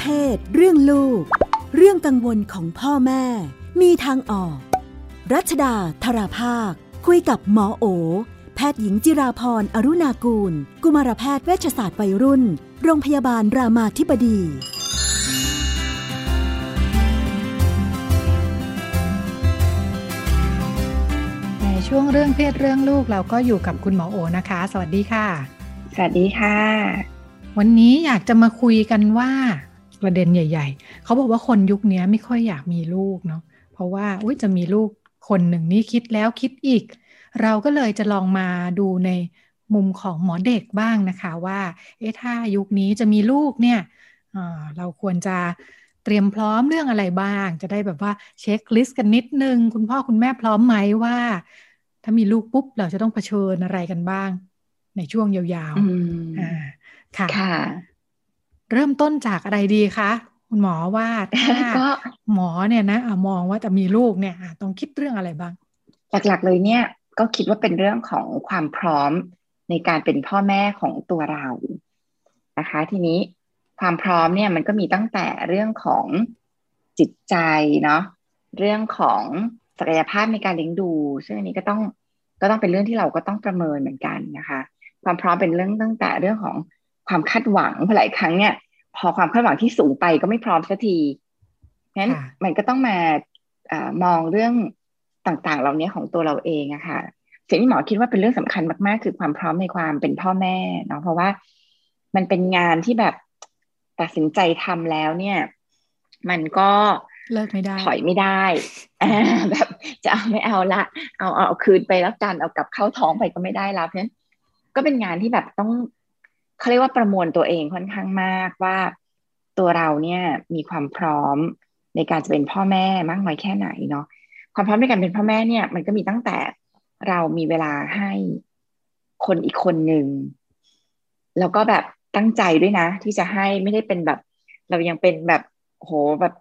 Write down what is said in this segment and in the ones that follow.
เพศ เรื่องลูก เรื่องกังวลของพ่อแม่ มีทางออก รัชดาธราภาค คุยกับหมอโอ แพทย์หญิงจิราพรอรุณากูล กุมารแพทย์เวชศาสตร์วัยรุ่น โรงพยาบาลรามาธิบดีในช่วงเรื่องเพศเรื่องลูกเราก็อยู่กับคุณหมอโอนะคะ สวัสดีค่ะ สวัสดีค่ะ วันนี้อยากจะมาคุยกันว่า ประเด็นใหญ่ ๆ เขาบอกว่าคนยุคนี้ไม่ค่อยอยากมีลูกเนาะเพราะว่าอุ้ยจะมีลูกคนหนึ่งนี่คิดแล้วคิดอีก เราก็เลยจะลองมาดูในมุมของหมอเด็กบ้างนะคะว่า เอ๊ะถ้ายุคนี้จะมีลูกเนี่ยเราควรจะเตรียมพร้อมเรื่องอะไรบ้าง จะได้แบบว่าเช็คลิสต์กันนิดนึง คุณพ่อคุณแม่พร้อมไหมว่า ถ้ามีลูกปุ๊บเราจะต้องเผชิญอะไรกันบ้าง ในช่วงยาวๆอ่าค่ะค่ะ เริ่มต้นจากอะไรดีคะคุณหมอว่าถ้าหมอเนี่ยนะมองว่าจะมีลูกเนี่ยต้องคิดเรื่องอะไรบ้าง หลักๆเลยเนี่ยก็คิดว่าเป็นเรื่องของความพร้อมในการเป็นพ่อแม่ของตัวเรานะคะ ทีนี้ความพร้อมเนี่ยมันก็มีตั้งแต่เรื่องของจิตใจเนาะเรื่องของศักยภาพในการเลี้ยงดู ซึ่งอันนี้ก็ต้องก็ต้องเป็นเรื่องที่เราก็ต้องประเมินเหมือนกันนะคะ ความพร้อมเป็นเรื่องตั้งแต่เรื่องของ ความคาดหวังหลายครั้งเนี่ย พอความคาดหวังที่สูงไปก็ไม่พร้อมสักทีงั้นมันก็ต้องมาอมองเรื่องต่างๆ เหล่านี้ของตัวเราเองอะค่ะสิ่งที่หมอคิดว่าเป็นเรื่องสำคัญมากๆ คือความพร้อมในความเป็นพ่อแม่เนาะเพราะว่ามันเป็นงานที่แบบตัดสินใจทำแล้วเนี่ย มันก็เลิกไม่ได้ถอยไม่ได้แบบจะเอาไม่เอาละเอาเอาคืนไปแล้วกันเอากลับเข้าท้องไปก็ไม่ได้แล้วเพราะฉะนั้นก็เป็นงานที่แบบต้อง เขาเรียกว่าประมวลตัวเองค่อนข้างมากว่าตัวเราเนี่ยมีความพร้อมในการจะเป็นพ่อแม่มากน้อยแค่ไหนเนาะความพร้อมในการเป็นพ่อแม่เนี่ย มันก็มีตั้งแต่เรามีเวลาให้คนอีกคนหนึ่งแล้วก็แบบตั้งใจด้วยนะ ที่จะให้ไม่ได้เป็นแบบ เรายังเป็นแบบโหแบบ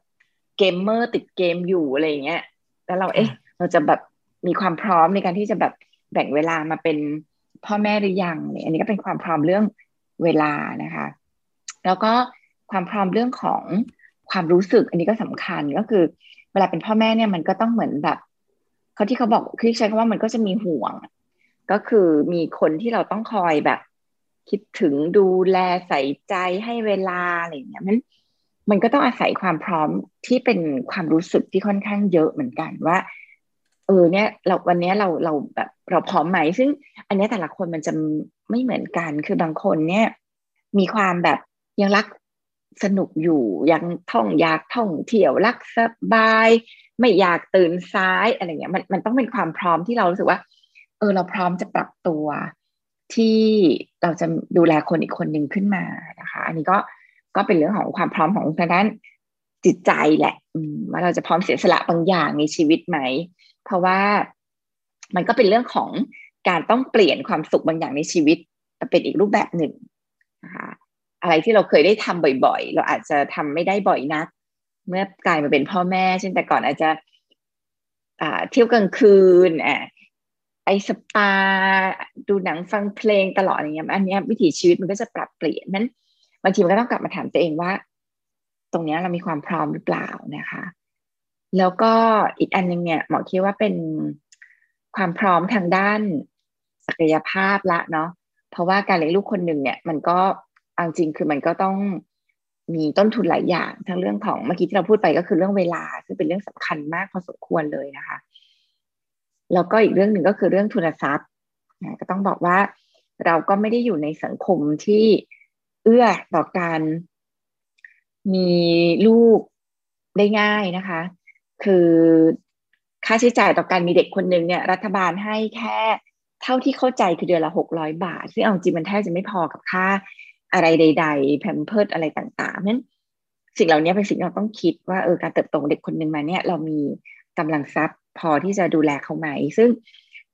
เกมเมอร์ติดเกมอยู่อะไรเงี้ยแล้วเราเอ๊ะ เราจะแบบมีความพร้อมในการที่จะแบบแบ่งเวลามาเป็นพ่อแม่หรือยังเนี่ยอันนี้ก็เป็นความพร้อมเรื่อง เวลานะคะ แล้วก็ความพร้อมเรื่องของความรู้สึก อันนี้ก็สำคัญก็คือ เวลาเป็นพ่อแม่เนี่ยมันก็ต้องเหมือนแบบเขาที่เขาบอกคือใช้คำว่ามันก็จะมีห่วง ก็คือมีคนที่เราต้องคอยแบบ คิดถึงดูแลใส่ใจให้เวลาอะไรอย่างเงี้ยมันมันก็ต้องอาศัยความพร้อมที่เป็นความรู้สึกที่ค่อนข้างเยอะเหมือนกันว่า เออเนี่ยเราวันนี้เราเราแบบเราพร้อมไหมซึ่ง อันนี้แต่ละคนมันจะ ไม่เหมือนกัน คือบางคนเนี่ย มีความแบบยังรักสนุกอยู่ยังท่องอยากท่องเที่ยวรักสบาย ไม่อยากตื่นซ้ายอะไรเงี้ยมันมันต้องเป็นความพร้อมที่เรารู้สึกว่า เออเราพร้อมจะปรับตัวที่เราจะดูแลคนอีกคนหนึ่งขึ้นมานะคะ อันนี้ก็ก็เป็นเรื่องของความพร้อมของทางด้านจิตใจแหละว่าเราจะพร้อมเสียสละบางอย่างในชีวิตไหม เพราะว่ามันก็เป็นเรื่องของ การต้องเปลี่ยนความสุขบางอย่างในชีวิตเป็นอีกรูปแบบหนึ่งนะคะอะไรที่เราเคยได้ทำบ่อย ๆ เราอาจจะทำไม่ได้บ่อยนัก เมื่อกลายมาเป็นพ่อแม่ เช่นแต่ก่อนอาจจะเที่ยวกลางคืนอะไปสปาดูหนังฟังเพลงตลอดอย่างเงี้ยอันนี้วิถีชีวิตมันก็จะปรับเปลี่ยนนั้นบางทีมันก็ต้องกลับมาถามตัวเองว่า ตรงนี้เรามีความพร้อมหรือเปล่านะคะ แล้วก็อีกอันนึงเนี่ยหมอคิดว่าเป็นความพร้อมทางด้าน ศักยภาพละเนาะเพราะว่าการเลี้ยงลูกคนหนึ่งเนี่ย มันก็เอาจริงคือมันก็ต้องมีต้นทุนหลายอย่างทั้งเรื่องของเมื่อกี้ที่เราพูดไปก็คือเรื่องเวลา ซึ่งเป็นเรื่องสำคัญมากพอสมควรเลยนะคะแล้วก็อีกเรื่องหนึ่งก็คือเรื่องทุนทรัพย์ก็ต้องบอกว่าเราก็ไม่ได้อยู่ในสังคมที่เอื้อต่อการมีลูกได้ง่ายนะคะ คือค่าใช้จ่ายต่อการมีเด็กคนหนึ่งเนี่ย รัฐบาลให้แค่ เท่าที่เข้าใจคือเดือนละหกร้อยบาท ซึ่งเอาจริงมันแทบจะไม่พอกับค่าอะไรใด ๆ แพมเพิร์ดอะไรต่างๆนั้นสิ่งเหล่านี้เป็นสิ่งเราต้องคิดว่าเออการเติบโตเด็กคนหนึ่งมาเนี่ยเรามีกำลังทรัพย์พอที่จะดูแลเขาไหม ซึ่ง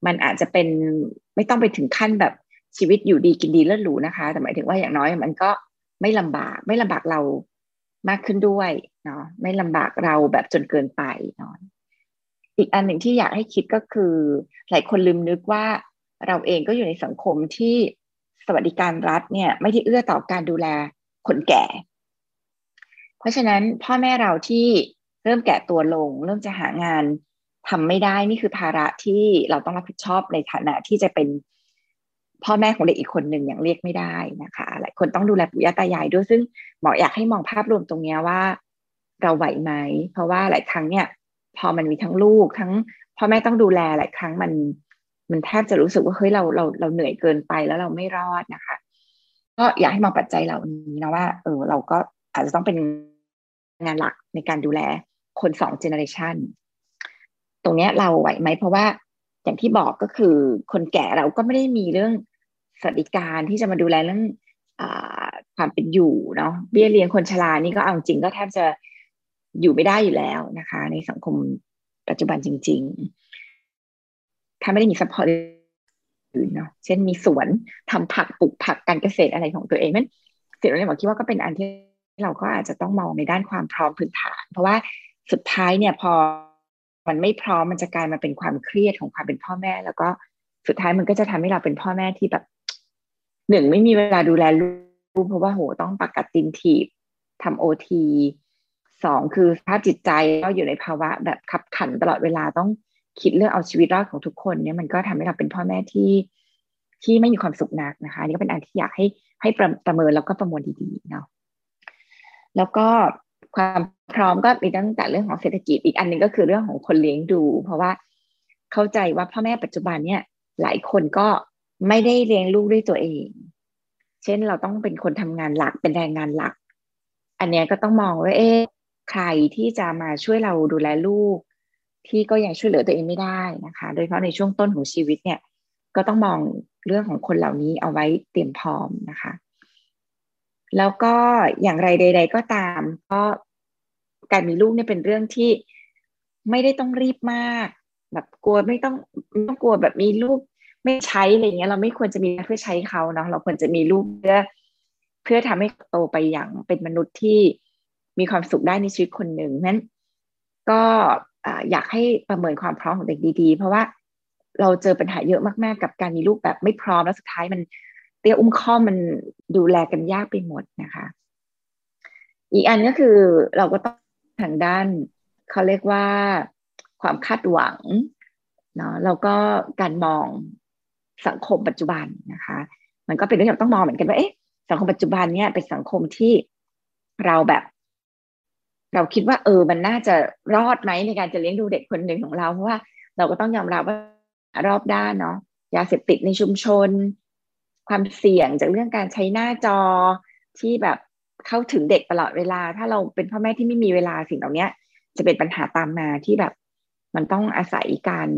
มันอาจจะเป็นไม่ต้องไปถึงขั้นแบบชีวิตอยู่ดีกินดีเลิศหรูนะคะ แต่หมายถึงว่าอย่างน้อยมันก็ไม่ลำบากไม่ลำบากเรามากขึ้นด้วยเนาะไม่ลำบากเราแบบจนเกินไปเนาะอีกอันหนึ่งที่อยากให้คิดก็คือ หลายคนลืมนึกว่า เราเองก็อยู่ในสังคมที่สวัสดิการรัฐเนี่ยไม่ได้เอื้อต่อการดูแลคนแก่ เพราะฉะนั้นพ่อแม่เราที่เริ่มแก่ตัวลง เริ่มจะหางานทำไม่ได้นี่คือภาระที่เราต้องรับผิดชอบในฐานะที่จะเป็นพ่อแม่ของเด็กอีกคนหนึ่งอย่างเรียกไม่ได้นะคะหลายคนต้องดูแลปู่ย่าตายายด้วยซึ่งหมออยากให้มองภาพรวมตรงนี้ว่า เราไหวไหม เพราะว่าหลายครั้งเนี่ย พอมันมีทั้งลูกทั้งพ่อแม่ต้องดูแลหลายครั้งมัน มันแทบจะรู้สึกว่าเฮ้ยเราเราเราเหนื่อยเกินไปแล้วเราไม่รอดนะคะ ก็อยากให้มองปัจจัยเหล่านี้นะว่า เออเราก็อาจจะต้องเป็นงานหลักในการดูแลคนสองเจเนอเรชันตรงนี้เราไหวไหมเพราะว่าอย่างที่บอกก็คือคนแก่เราก็ไม่ได้มีเรื่องสวัสดิการที่จะมาดูแลเรื่องอความเป็นอยู่เนาะเบี้ยเลี้ยงคนชรานี่ก็เอาจริงก็แทบจะอยู่ไม่ได้อยู่แล้วนะคะ ในสังคมปัจจุบันจริง ๆ ถ้าไม่ได้มี support อื่นเนาะเช่นมีสวนทำผักปลูกผักการเกษตรอะไรของตัวเองนั้นสิ่งนี้หมอคิดว่าก็เป็นอันที่เราก็อาจจะต้องมองในด้านความพร้อมพื้นฐาน เพราะว่าสุดท้ายเนี่ยพอมันไม่พร้อมมันจะกลายมาเป็นความเครียดของความเป็นพ่อแม่ แล้วก็สุดท้ายมันก็จะทำให้เราเป็นพ่อแม่ที่แบบหนึ่งไม่มีเวลาดูแลลูกเพราะว่าโหต้องปากกัดตินทีบทำโอทีสองคือสภาพจิตใจก็อยู่ในภาวะแบบขับขันตลอดเวลาต้อง คิดเรื่องเอาชีวิตรอดของทุกคนเนี่ยมันก็ทำให้เราเป็นพ่อแม่ที่ที่ไม่มีความสุขนักนะคะนี่ก็เป็นอันที่อยากให้ให้ประประเมินแล้วก็ประมวลดีๆเนาะแล้วก็ความพร้อมก็มีตั้งแต่เรื่องของเศรษฐกิจอีกอันนึงก็คือเรื่องของคนเลี้ยงดู เพราะว่าเข้าใจว่าพ่อแม่ปัจจุบันเนี่ย หลายคนก็ไม่ได้เลี้ยงลูกด้วยตัวเอง เช่นเราต้องเป็นคนทำงานหลักเป็นแรงงานหลัก อันนี้ก็ต้องมองว่าเอ๊ะใครที่จะมาช่วยเราดูแลลูก ที่ก็ยังช่วยเหลือตัวเองไม่ได้นะคะ โดยเฉพาะในช่วงต้นของชีวิตเนี่ย ก็ต้องมองเรื่องของคนเหล่านี้เอาไว้เตรียมพร้อมนะคะ แล้วก็อย่างไรใด ๆ ก็ตาม ก็การมีลูกเนี่ยเป็นเรื่องที่ไม่ได้ต้องรีบมาก แบบกลัวไม่ต้องไม่ต้องกลัวแบบมีลูกไม่ใช้อะไรเงี้ย เราไม่ควรจะมีเพื่อใช้เขาเนาะเราควรจะมีลูกเพื่อเพื่อทำให้โตไปอย่างเป็นมนุษย์ที่มีความสุขได้ในชีวิตคนหนึ่งนั้น ก็ อยากให้ประเมินความพร้อมของเด็กดีๆ เพราะว่าเราเจอปัญหาเยอะมากๆ กับการมีลูกแบบไม่พร้อมแล้วสุดท้ายมันเตี้ยอุ้มข้อมันดูแลกันยากไปหมดนะคะ อีกอันก็คือเราก็ต้องทางด้านเขาเรียกว่าความคาดหวังเนาะแล้วก็การมองสังคมปัจจุบันนะคะ มันก็เป็นเรื่องที่ต้องมองเหมือนกันว่าเอ๊ะสังคมปัจจุบันเนี่ยเป็นสังคมที่เราแบบ เราคิดว่าเออมันน่าจะรอดไหมในการจะเลี้ยงดูเด็กคนหนึ่งของเราเพราะว่าเราก็ต้องยอมรับว่ารอบด้านเนาะยาเสพติดในชุมชน ความเสี่ยงจากเรื่องการใช้หน้าจอที่แบบเข้าถึงเด็กตลอดเวลา ถ้าเราเป็นพ่อแม่ที่ไม่มีเวลาสิ่งเหล่านี้จะเป็นปัญหาตามมาที่แบบ มันต้องอาศัยการ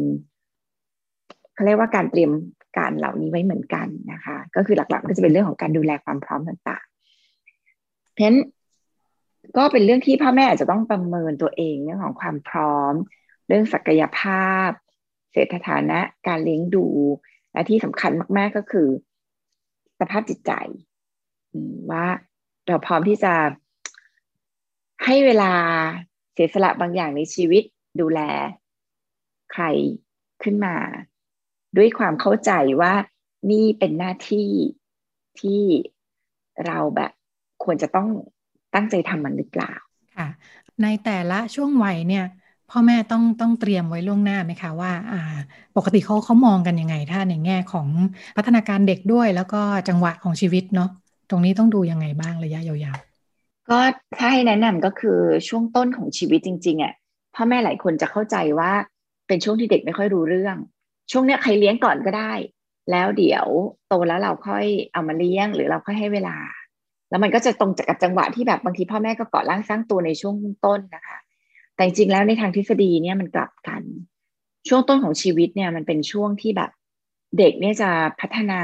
เขาเรียกว่าการเตรียมการเหล่านี้ไว้เหมือนกันนะคะ ก็คือหลักๆก็จะเป็นเรื่องของการดูแลความพร้อมต่างๆเพราะฉะนั้น ก็เป็นเรื่องที่พ่อแม่อาจจะต้องประเมินตัวเองเรื่องของความพร้อม เรื่องศักยภาพ เศรษฐฐานะการเลี้ยงดู และที่สำคัญมาก ๆก็คือ สภาพจิตใจว่าเราพร้อมที่จะให้เวลาเสียสละบางอย่างในชีวิตดูแล ใครขึ้นมา ด้วยความเข้าใจว่านี่เป็นหน้าที่ที่เราแบบควรจะต้อง ตั้งใจทำมันหรือเปล่าค่ะ ในแต่ละช่วงวัยเนี่ยพ่อแม่ต้องต้องเตรียมไว้ล่วงหน้าไหมคะว่าอ่า ปกติเขาเขามองกันยังไง ถ้าในแง่ของพัฒนาการเด็กด้วย แล้วก็จังหวะของชีวิตเนาะตรงนี้ต้องดูยังไงบ้างระยะยาวๆก็ถ้าให้แนะนำก็คือช่วงต้นของชีวิตจริงๆอะพ่อแม่หลายคนจะเข้าใจว่าเป็นช่วงที่เด็กไม่ค่อยรู้เรื่อง ช่วงเนี้ยใครเลี้ยงก่อนก็ได้ แล้วเดี๋ยวโตแล้วเราค่อยเอามาเลี้ยง หรือเราค่อยให้เวลา แล้วมันก็จะตรงกับจังหวะที่แบบบางทีพ่อแม่ก็เกาะร่างสร้างตัวในช่วงต้นนะคะ แต่จริงๆแล้วในทางทฤษฎีเนี่ยมันกลับกัน ช่วงต้นของชีวิตเนี่ยมันเป็นช่วงที่แบบเด็กเนี่ยจะพัฒนา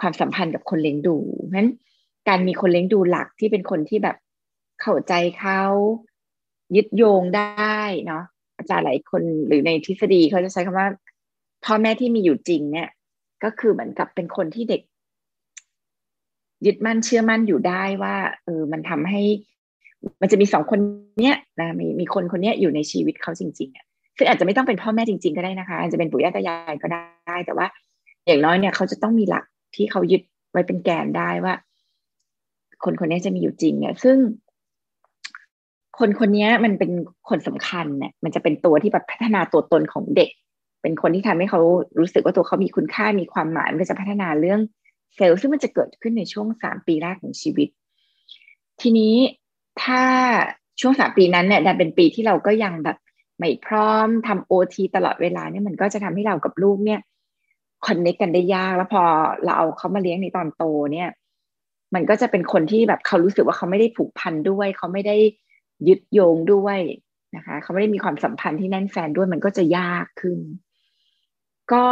ความสัมพันธ์กับคนเลี้ยงดูเพราะฉะนั้นการมีคนเลี้ยงดูหลักที่เป็นคนที่แบบเข้าใจเขายึดโยงได้เนาะอาจารย์หลายคนหรือในทฤษฎีเขาจะใช้คำว่าพ่อแม่ที่มีอยู่จริงเนี่ย ก็คือเหมือนกับเป็นคนที่เด็ก ยึดมั่นเชื่อมั่นอยู่ได้ว่าเออมันทำให้ มันจะมีสองคนเนี้ยนะมีมีคนคนเนี้ยอยู่ในชีวิตเขาจริงๆอะซึ่งอาจจะไม่ต้องเป็นพ่อแม่จริง ๆ ก็ได้นะคะอาจจะเป็นปู่ย่าตายายก็ได้แต่ว่า อย่างน้อยเนี่ยเขาจะต้องมีหลักที่เขายึดไว้เป็นแกนได้ว่า คนคนนี้จะมีอยู่จริงเนี่ย ซึ่ง คนคนนี้มันเป็นคนสำคัญเนี่ยมันจะเป็นตัวที่แบบพัฒนาตัวตนของเด็ก เป็นคนที่ทำให้เขารู้สึกว่าตัวเขามีคุณค่ามีความหมายมันจะพัฒนาเรื่อง เซลล์ซึ่งมันจะเกิดขึ้นในช่วงสามปีแรกของชีวิต ทีนี้ถ้าช่วงสามปีนั้นเนี่ยดันเป็นปีที่เราก็ยังแบบไม่พร้อมทำโอทีตลอดเวลาเนี่ยมันก็จะทำให้เรากับลูกเนี่ยคอนเนคกันได้ยากแล้วพอเราเอาเขามาเลี้ยงในตอนโตเนี่ย มันก็จะเป็นคนที่แบบเขารู้สึกว่าเขาไม่ได้ผูกพันด้วย เขาไม่ได้ยึดโยงด้วยนะคะ เขาไม่ได้มีความสัมพันธ์ที่แน่นแฟนด้วยมันก็จะยากขึ้น ก็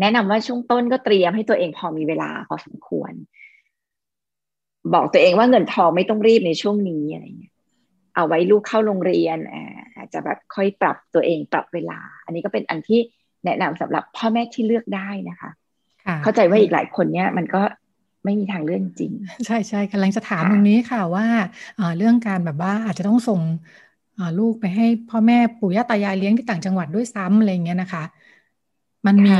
แนะนำว่าช่วงต้นก็เตรียมให้ตัวเองพอมีเวลาพอสมควร บอกตัวเองว่าเงินทองไม่ต้องรีบในช่วงนี้อะไรเงี้ยเอาไว้ลูกเข้าโรงเรียนอาจจะแบบค่อยปรับตัวเองปรับเวลา อันนี้ก็เป็นอันที่แนะนำสำหรับพ่อแม่ที่เลือกได้นะคะ เข้าใจว่าอีกหลายคนเนี้ยมันก็ไม่มีทางเลือกจริง ใช่ใช่กำลังจะถามตรงนี้ค่ะว่าเรื่องการแบบว่าอาจจะต้องส่งลูกไปให้พ่อแม่ปู่ย่าตายายเลี้ยงที่ต่างจังหวัดด้วยซ้ำอะไรเงี้ยนะคะ มันมี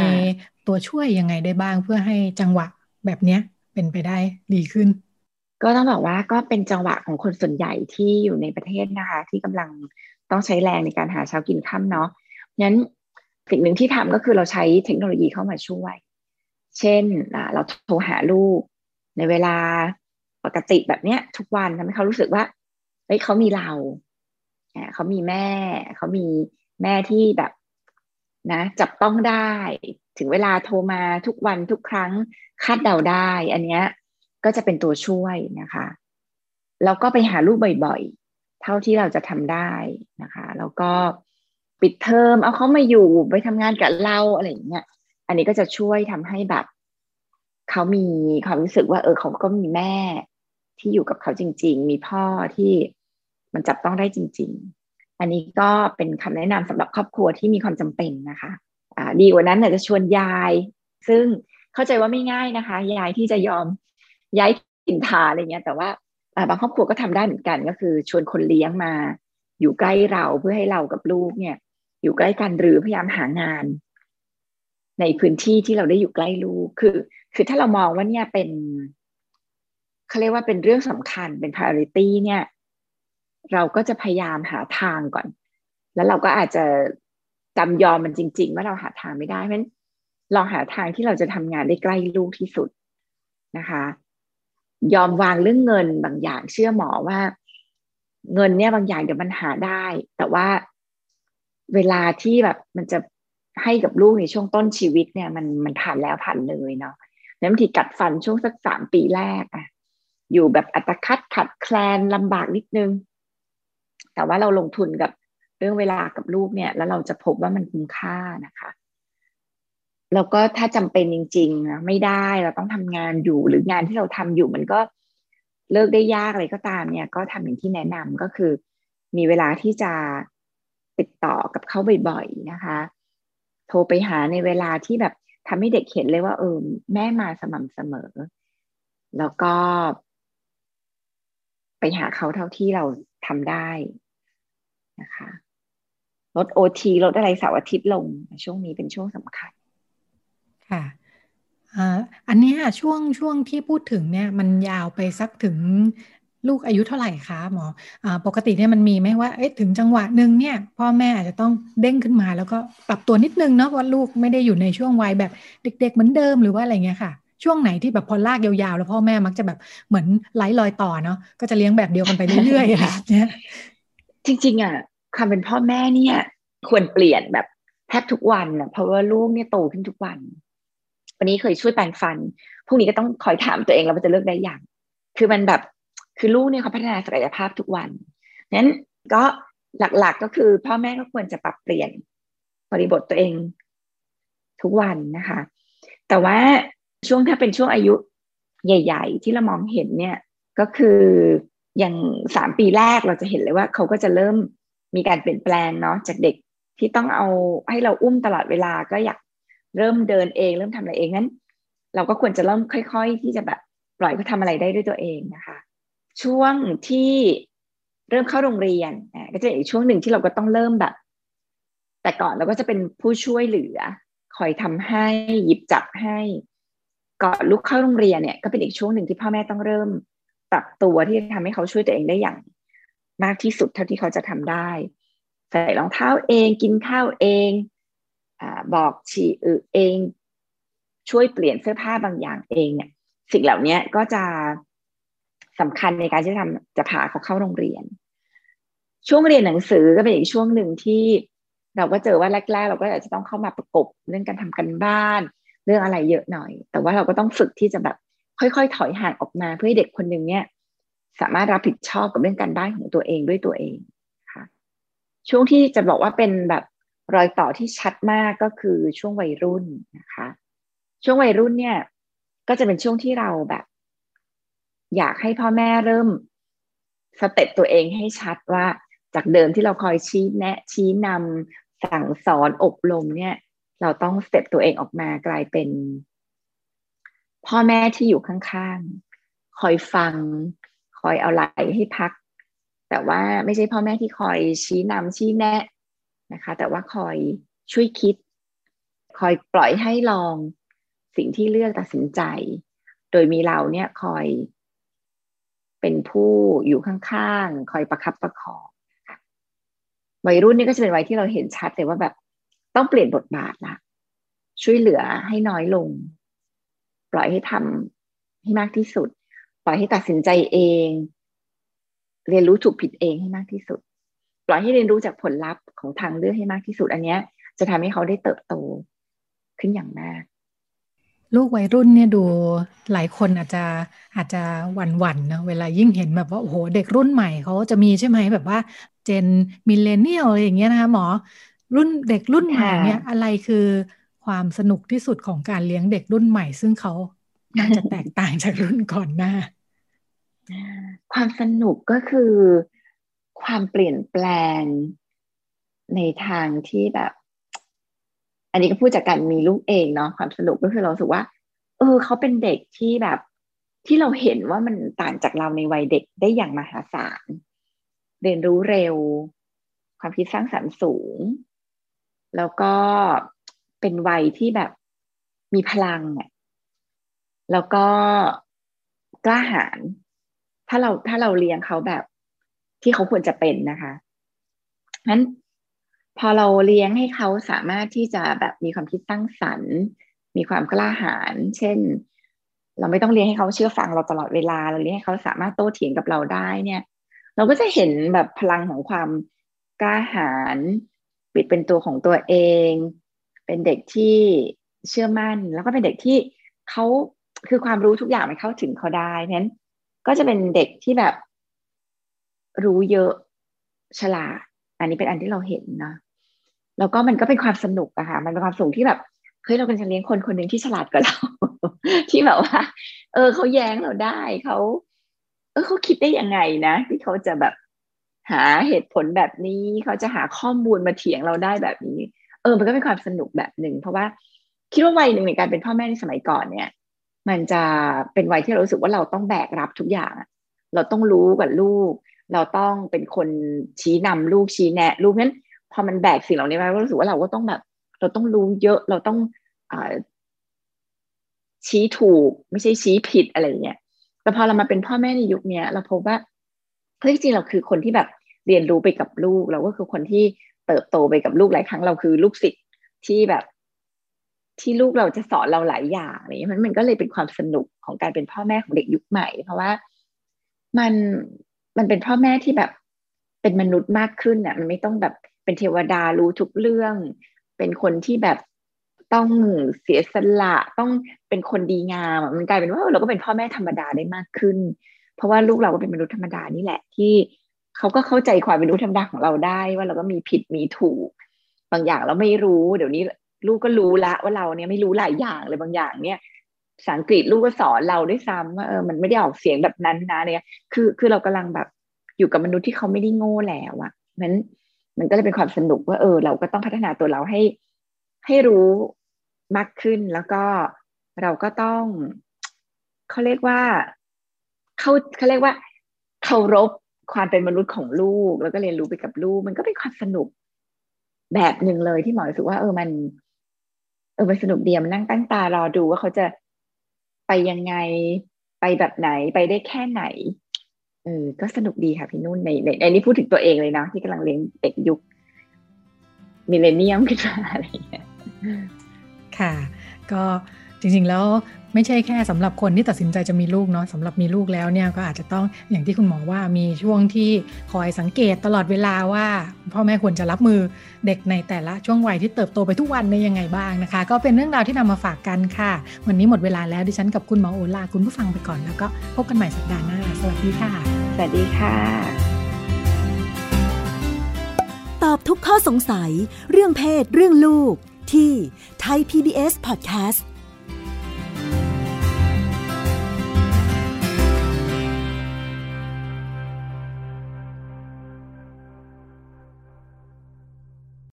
ตัวช่วยยังไงได้บ้างเพื่อให้จังหวะแบบเนี้ยเป็นไปได้ดีขึ้น ก็ต้องบอกว่าก็เป็นจังหวะของคนส่วนใหญ่ที่อยู่ในประเทศนะคะ ที่กำลังต้องใช้แรงในการหาเช้ากินค่ำเนาะงั้นสิ่งหนึ่งที่ทำก็คือเราใช้เทคโนโลยีเข้ามาช่วย เช่นเราโทรหาลูก ในเวลาปกติแบบเนี้ย ทุกวันทำให้เขารู้สึกว่าเฮ้ยเขามีเราเขามีแม่ เขามีแม่ที่แบบ นะจับต้องได้ ถึงเวลาโทรมาทุกวันทุกครั้งคาดเดาได้ อันเนี้ยก็จะเป็นตัวช่วยนะคะแล้วก็ไปหาลูกบ่อยๆ เท่าที่เราจะทำได้นะคะ แล้วก็ปิดเทอมเอาเขามาอยู่ไปทำงานกับเราอะไรอย่างเงี้ยอันนี้ก็จะช่วยทำให้แบบเขามีความรู้สึกว่า เออเขาก็มีแม่ที่อยู่กับเขาจริง ๆ มีพ่อที่มันจับต้องได้จริง ๆ อันนี้ก็เป็นคำแนะนำสำหรับครอบครัวที่มีความจำเป็นนะคะอ่าดีกว่านั้นเนี่ยจะชวนยาย ซึ่งเข้าใจว่าไม่ง่ายนะคะ ยายที่จะยอมย้ายถิ่นฐานอะไรเงี้ย แต่ว่าบางครอบครัวก็ทำได้เหมือนกัน ก็คือชวนคนเลี้ยงมา อยู่ใกล้เราเพื่อให้เรากับลูกเนี่ย อยู่ใกล้กันหรือพยายามหางาน ในพื้นที่ที่เราได้อยู่ใกล้ลูกคือ คือถ้าเรามองว่าเนี่ยเป็นเขาเรียกว่าเป็นเรื่องสำคัญเป็น priority เนี่ย เราก็จะพยายามหาทางก่อน แล้วเราก็อาจจะจำยอมมันจริง ๆ ว่าเราหาทางไม่ได้เพราะฉะนั้นลองหาทางที่เราจะทำงานได้ใกล้ลูกที่สุดนะคะ ยอมวางเรื่องเงินบางอย่างเชื่อหมอว่า เงินเนี่ยบางอย่างเดี๋ยวมันหาได้ แต่ว่าเวลาที่แบบมันจะให้กับลูกในช่วงต้นชีวิตเนี่ย มันมันผ่านแล้วผ่านเลยเนาะแล้วบางทีกัดฟันช่วงสักสามปีแรกอะอยู่แบบอัตคัดขัดแคลนลำบากนิดนึง แต่ว่าเราลงทุนกับเรื่องเวลากับลูกเนี่ย แล้วเราจะพบว่ามันคุ้มค่านะคะแล้วก็ถ้าจำเป็นจริงๆนะไม่ได้เราต้องทำงานอยู่หรืองานที่เราทำอยู่มันก็เลิกได้ยากอะไรก็ตามเนี่ย ก็ทำอย่างที่แนะนำก็คือ มีเวลาที่จะติดต่อกับเขาบ่อยๆนะคะ โทรไปหาในเวลาที่แบบทำให้เด็กเห็นเลยว่า เออแม่มาสม่ำเสมอ แล้วก็ ไปหาเขาเท่าที่เรา ทำได้นะคะลดโอทีลดอะไรเสาร์อาทิตย์ลง ช่วงนี้เป็นช่วงสำคัญ ค่ะอันนี้ช่วงช่วงที่พูดถึงเนี่ยมันยาวไปสักถึงลูกอายุเท่าไหร่คะหมออปกติเนี่ยมันมีไหมว่าเอ๊ะถึงจังหวะหนึ่งเนี่ย พ่อแม่อาจจะต้องเด้งขึ้นมาแล้วก็ปรับตัวนิดนึงเนาะว่าลูกไม่ได้อยู่ในช่วงวัยแบบเด็ก ๆ เหมือนเดิมหรือว่าอะไรเงี้ยค่ะ ช่วงไหนที่แบบพอลากยาวๆ แล้วพ่อแม่มักจะแบบเหมือนไล่ลอยต่อเนาะก็จะเลี้ยงแบบเดียวกันไปเรื่อยๆค่ะเนี่ยจริง ๆอะความเป็นพ่อแม่เนี่ย ควรเปลี่ยนแบบแทบทุกวันอะเพราะว่าลูกเนี่ยโตขึ้นทุกวัน วันนี้เคยช่วยแปรงฟันพรุ่งนี้ก็ต้องคอยถามตัวเองแล้วว่าจะเลิกได้อย่าง คือมันแบบคือลูกเนี่ยเขาพัฒนาศักยภาพทุกวันนั้นก็หลักๆก็คือ พ่อแม่ก็ควรจะปรับเปลี่ยนบริบทตัวเองทุกวันนะคะ แต่ว่า ช่วงถ้าเป็นช่วงอายุใหญ่ ๆ ที่เรามองเห็นเนี่ยก็คืออย่างสามปีแรกเราจะเห็นเลยว่าเขาก็จะเริ่มมีการเปลี่ยนแปลงเนาะจากเด็กที่ต้องเอาให้เราอุ้มตลอดเวลาก็อยากเริ่มเดินเอง เริ่มทำอะไรเองนั้น เราก็ควรจะเริ่มค่อย ๆ ที่จะแบบปล่อยเขาทาอะไรได้ด้วยตัวเองนะคะ ช่วงที่เริ่มเข้าโรงเรียนก็จะอีกช่วงหนึ่งที่เราก็ต้องเริ่มแบบ แต่ก่อนเราก็จะเป็นผู้ช่วยเหลือ คอยทำให้หยิบจับให้ ก่อนลูกเข้าโรงเรียนเนี่ยก็เป็นอีกช่วงหนึ่งที่พ่อแม่ต้องเริ่มปรับตัวที่จะทำให้เขาช่วยตัวเองได้อย่างมากที่สุดเท่าที่เขาจะทำได้ ใส่รองเท้าเองกินข้าวเองอบอกฉี่อึเอง ช่วยเปลี่ยนเสื้อผ้าบางอย่างเองเนี่ย สิ่งเหล่านี้ก็จะสำคัญในการที่ทำจะพาเขาเข้าโรงเรียน ช่วงเรียนหนังสือก็เป็นอีกช่วงหนึ่งที่เราก็เจอว่าแรกๆ เราก็อาจจะต้องเข้ามาประกบเรื่องการทำกันบ้าน เรื่องอะไรเยอะหน่อย แต่ว่าเราก็ต้องฝึกที่จะแบบค่อยๆ ถอยห่างออกมาเพื่อให้เด็กคนหนึ่งเนี่ย สามารถรับผิดชอบกับเรื่องการบ้านของตัวเองด้วยตัวเองค่ะช่วงที่จะบอกว่าเป็นแบบรอยต่อที่ชัดมากก็คือช่วงวัยรุ่นนะคะ ช่วงวัยรุ่นเนี่ย ก็จะเป็นช่วงที่เราแบบ อยากให้พ่อแม่เริ่ม step ตัวเองให้ชัดว่าจากเดิมที่เราคอยชี้แนะชี้นำสั่งสอนอบรมเนี่ย เราต้อง step ตัวเองออกมากลายเป็น พ่อแม่ที่อยู่ข้างๆ คอยฟัง คอยเอาไหล่ให้พัก แต่ว่าไม่ใช่พ่อแม่ที่คอยชี้นำชี้แนะนะคะ แต่ว่าคอยช่วยคิด คอยปล่อยให้ลองสิ่งที่เลือกตัดสินใจ โดยมีเราเนี่ยคอยเป็นผู้อยู่ข้างๆ คอยประคับประคองวัยรุ่นนี่ก็จะเป็นวัยที่เราเห็นชัดเลยว่าแบบ ต้องเปลี่ยนบทบาทละช่วยเหลือให้น้อยลง ปล่อยให้ทำให้มากที่สุด ปล่อยให้ตัดสินใจเอง เรียนรู้ถูกผิดเองให้มากที่สุด ปล่อยให้เรียนรู้จากผลลัพธ์ของทางเลือกให้มากที่สุด อันนี้จะทำให้เขาได้เติบโตขึ้นอย่างมากลูกวัยรุ่นเนี่ยดูหลายคนอาจจะอาจจะหวั่นหวั่นนะเวลายิ่งเห็นแบบว่าโอ้โหเด็กรุ่นใหม่เขาจะมีใช่ไหมแบบว่าเจนมิเลเนียลอะไรอย่างเงี้ยนะคะหมอ รุ่นเด็กรุ่นใหม่เนี่ยอะไรคือความสนุกที่สุดของการเลี้ยงเด็กรุ่นใหม่ ซึ่งเขาน่าจะแตกต่างจากรุ่นก่อนหน้า ความสนุกก็คือ ความเปลี่ยนแปลงในทางที่แบบ อันนี้ก็พูดจากการมีลูกเองเนาะความสนุกก็คือเราสึกว่า เออ เขาเป็นเด็กที่แบบ ที่เราเห็นว่ามันต่างจากเราในวัยเด็กได้อย่างมหาศาลเรียนรู้เร็ว ความคิดสร้างสรรค์สูง แล้วก็เป็นวัยที่แบบมีพลังอะแล้วก็กล้าหาญถ้าเราถ้าเราเลี้ยงเขาแบบที่เขาควรจะเป็นนะคะนั้นพอเราเลี้ยงให้เขาสามารถที่จะแบบมีความคิดสร้างสรรค์ มีความกล้าหาญเช่น เราไม่ต้องเลี้ยงให้เขาเชื่อฟังเราตลอดเวลา เราเลี้ยงให้เขาสามารถโต้เถียงกับเราได้เนี่ย เราก็จะเห็นแบบพลังของความกล้าหาญ ปิดเป็นตัวของตัวเอง เป็นเด็กที่เชื่อมั่น แล้วก็เป็นเด็กที่เขาคือความรู้ทุกอย่างมันเข้าถึงเขาได้เพราะนั้น ก็จะเป็นเด็กที่แบบรู้เยอะฉลาด อันนี้เป็นอันที่เราเห็นนะแล้วก็มันก็เป็นความสนุกอะค่ะ มันเป็นความสุขที่แบบเฮ้ยเราเป็นจะเลี้ยงคนคนหนึ่งที่ฉลาดกว่าเรา ที่แบบว่า เออเขาแย้งเราได้เขาเออเขาคิดได้ยังไงนะ ที่เขาจะแบบ หาเหตุผลแบบนี้เขาจะหาข้อมูลมาเถียงเราได้แบบนี้ เออ มันก็เป็นความสนุกแบบหนึ่งเพราะว่าคิดว่าวัยหนึ่งในการเป็นพ่อแม่ในสมัยก่อนเนี่ย มันจะเป็นวัยที่เรารู้สึกว่าเราต้องแบกรับทุกอย่าง เราต้องรู้กับลูก เราต้องเป็นคนชี้นำลูกชี้แนะลูกนั้นพอมันแบกสิ่งเหล่านี้มาก็รู้สึกว่าเราก็ต้องแบบ เราต้องรู้เยอะเราต้องอชี้ถูกไม่ใช่ชี้ผิดอะไรเงี้ยแต่พอเรามาเป็นพ่อแม่ในยุคนี้เราพบว่า เฮ้ยจริงเราคือคนที่แบบเรียนรู้ไปกับลูกเราก็คือคนที่เติบโตไปกับลูกหลายครั้งเราคือลูกศิษย์ที่แบบที่ลูกเราจะสอนเราหลายอย่างอะไรเงี้ยมันมันก็เลยเป็นความสนุกของการเป็นพ่อแม่ของเด็กยุคใหม่ เพราะว่ามันมันเป็นพ่อแม่ที่แบบเป็นมนุษย์มากขึ้นอะ มันไม่ต้องแบบเป็นเทวดารู้ทุกเรื่อง เป็นคนที่แบบต้องเสียสละต้องเป็นคนดีงามมันกลายเป็นว่าเราก็เป็นพ่อแม่ธรรมดาได้มากขึ้น ราะว่าลูกเราก็เป็นมนุษย์ธรรมดานี่แหละที่เขาก็เข้าใจความเป็นมนุษย์ธรรมดาของเราได้ ว่าเราก็มีผิดมีถูก บางอย่างเราไม่รู้ เดี๋ยวนี้ลูกก็รู้ละว่าเราเนี่ยไม่รู้หลายอย่างเลยบางอย่างเนี่ยภาษาอังกฤษลูกก็สอนเราด้วยซ้ำว่าเออมันไม่ได้ออกเสียงแบบนั้นนะเนี่ย คือคือเรากำลังแบบอยู่กับมนุษย์ที่เขาไม่ได้โง่แล้วอะนั้นมันก็เลยเป็นความสนุกว่าเออ เราก็ต้องพัฒนาตัวเราให้ ให้รู้มากขึ้นแล้วก็เราก็ต้องเขาเรียกว่า เขาเขาเรียกว่าเคารพความเป็นมนุษย์ของลูก แล้วก็เรียนรู้ไปกับลูก มันก็เป็นความสนุกแบบหนึ่งเลยที่หมอรู้สึกว่า เออมัน เออมันสนุกเดียมนั่งตั้งตารอดูว่าเขาจะไปยังไงไปแบบไหนไปได้แค่ไหนเออก็สนุกดีค่ะพี่นุ่นในในในนี้พูดถึงตัวเองเลยนะที่กำลังเลี้ยงเด็กยุคมิเลเนียมขึ้นมาอะไรอย่างเงี้ยค่ะ ก็ จริงๆแล้วไม่ใช่แค่สำหรับคนที่ตัดสินใจจะมีลูกเนาะสำหรับมีลูกแล้วเนี่ยก็อาจจะต้องอย่างที่คุณหมอว่ามีช่วงที่คอยสังเกตตลอดเวลาว่าพ่อแม่ควรจะรับมือเด็กในแต่ละช่วงวัยที่เติบโตไปทุกวันในยังไงบ้างนะคะ ก็เป็นเรื่องราวที่นำมาฝากกันค่ะ วันนี้หมดเวลาแล้วดิฉันกับคุณหมอโอลาคุณผู้ฟังไปก่อนแล้วก็พบกันใหม่สัปดาห์หน้าสวัสดีค่ะ สวัสดีค่ะ ตอบทุกข้อสงสัย เรื่องเพศเรื่องลูก ที่ไทย PBS Podcast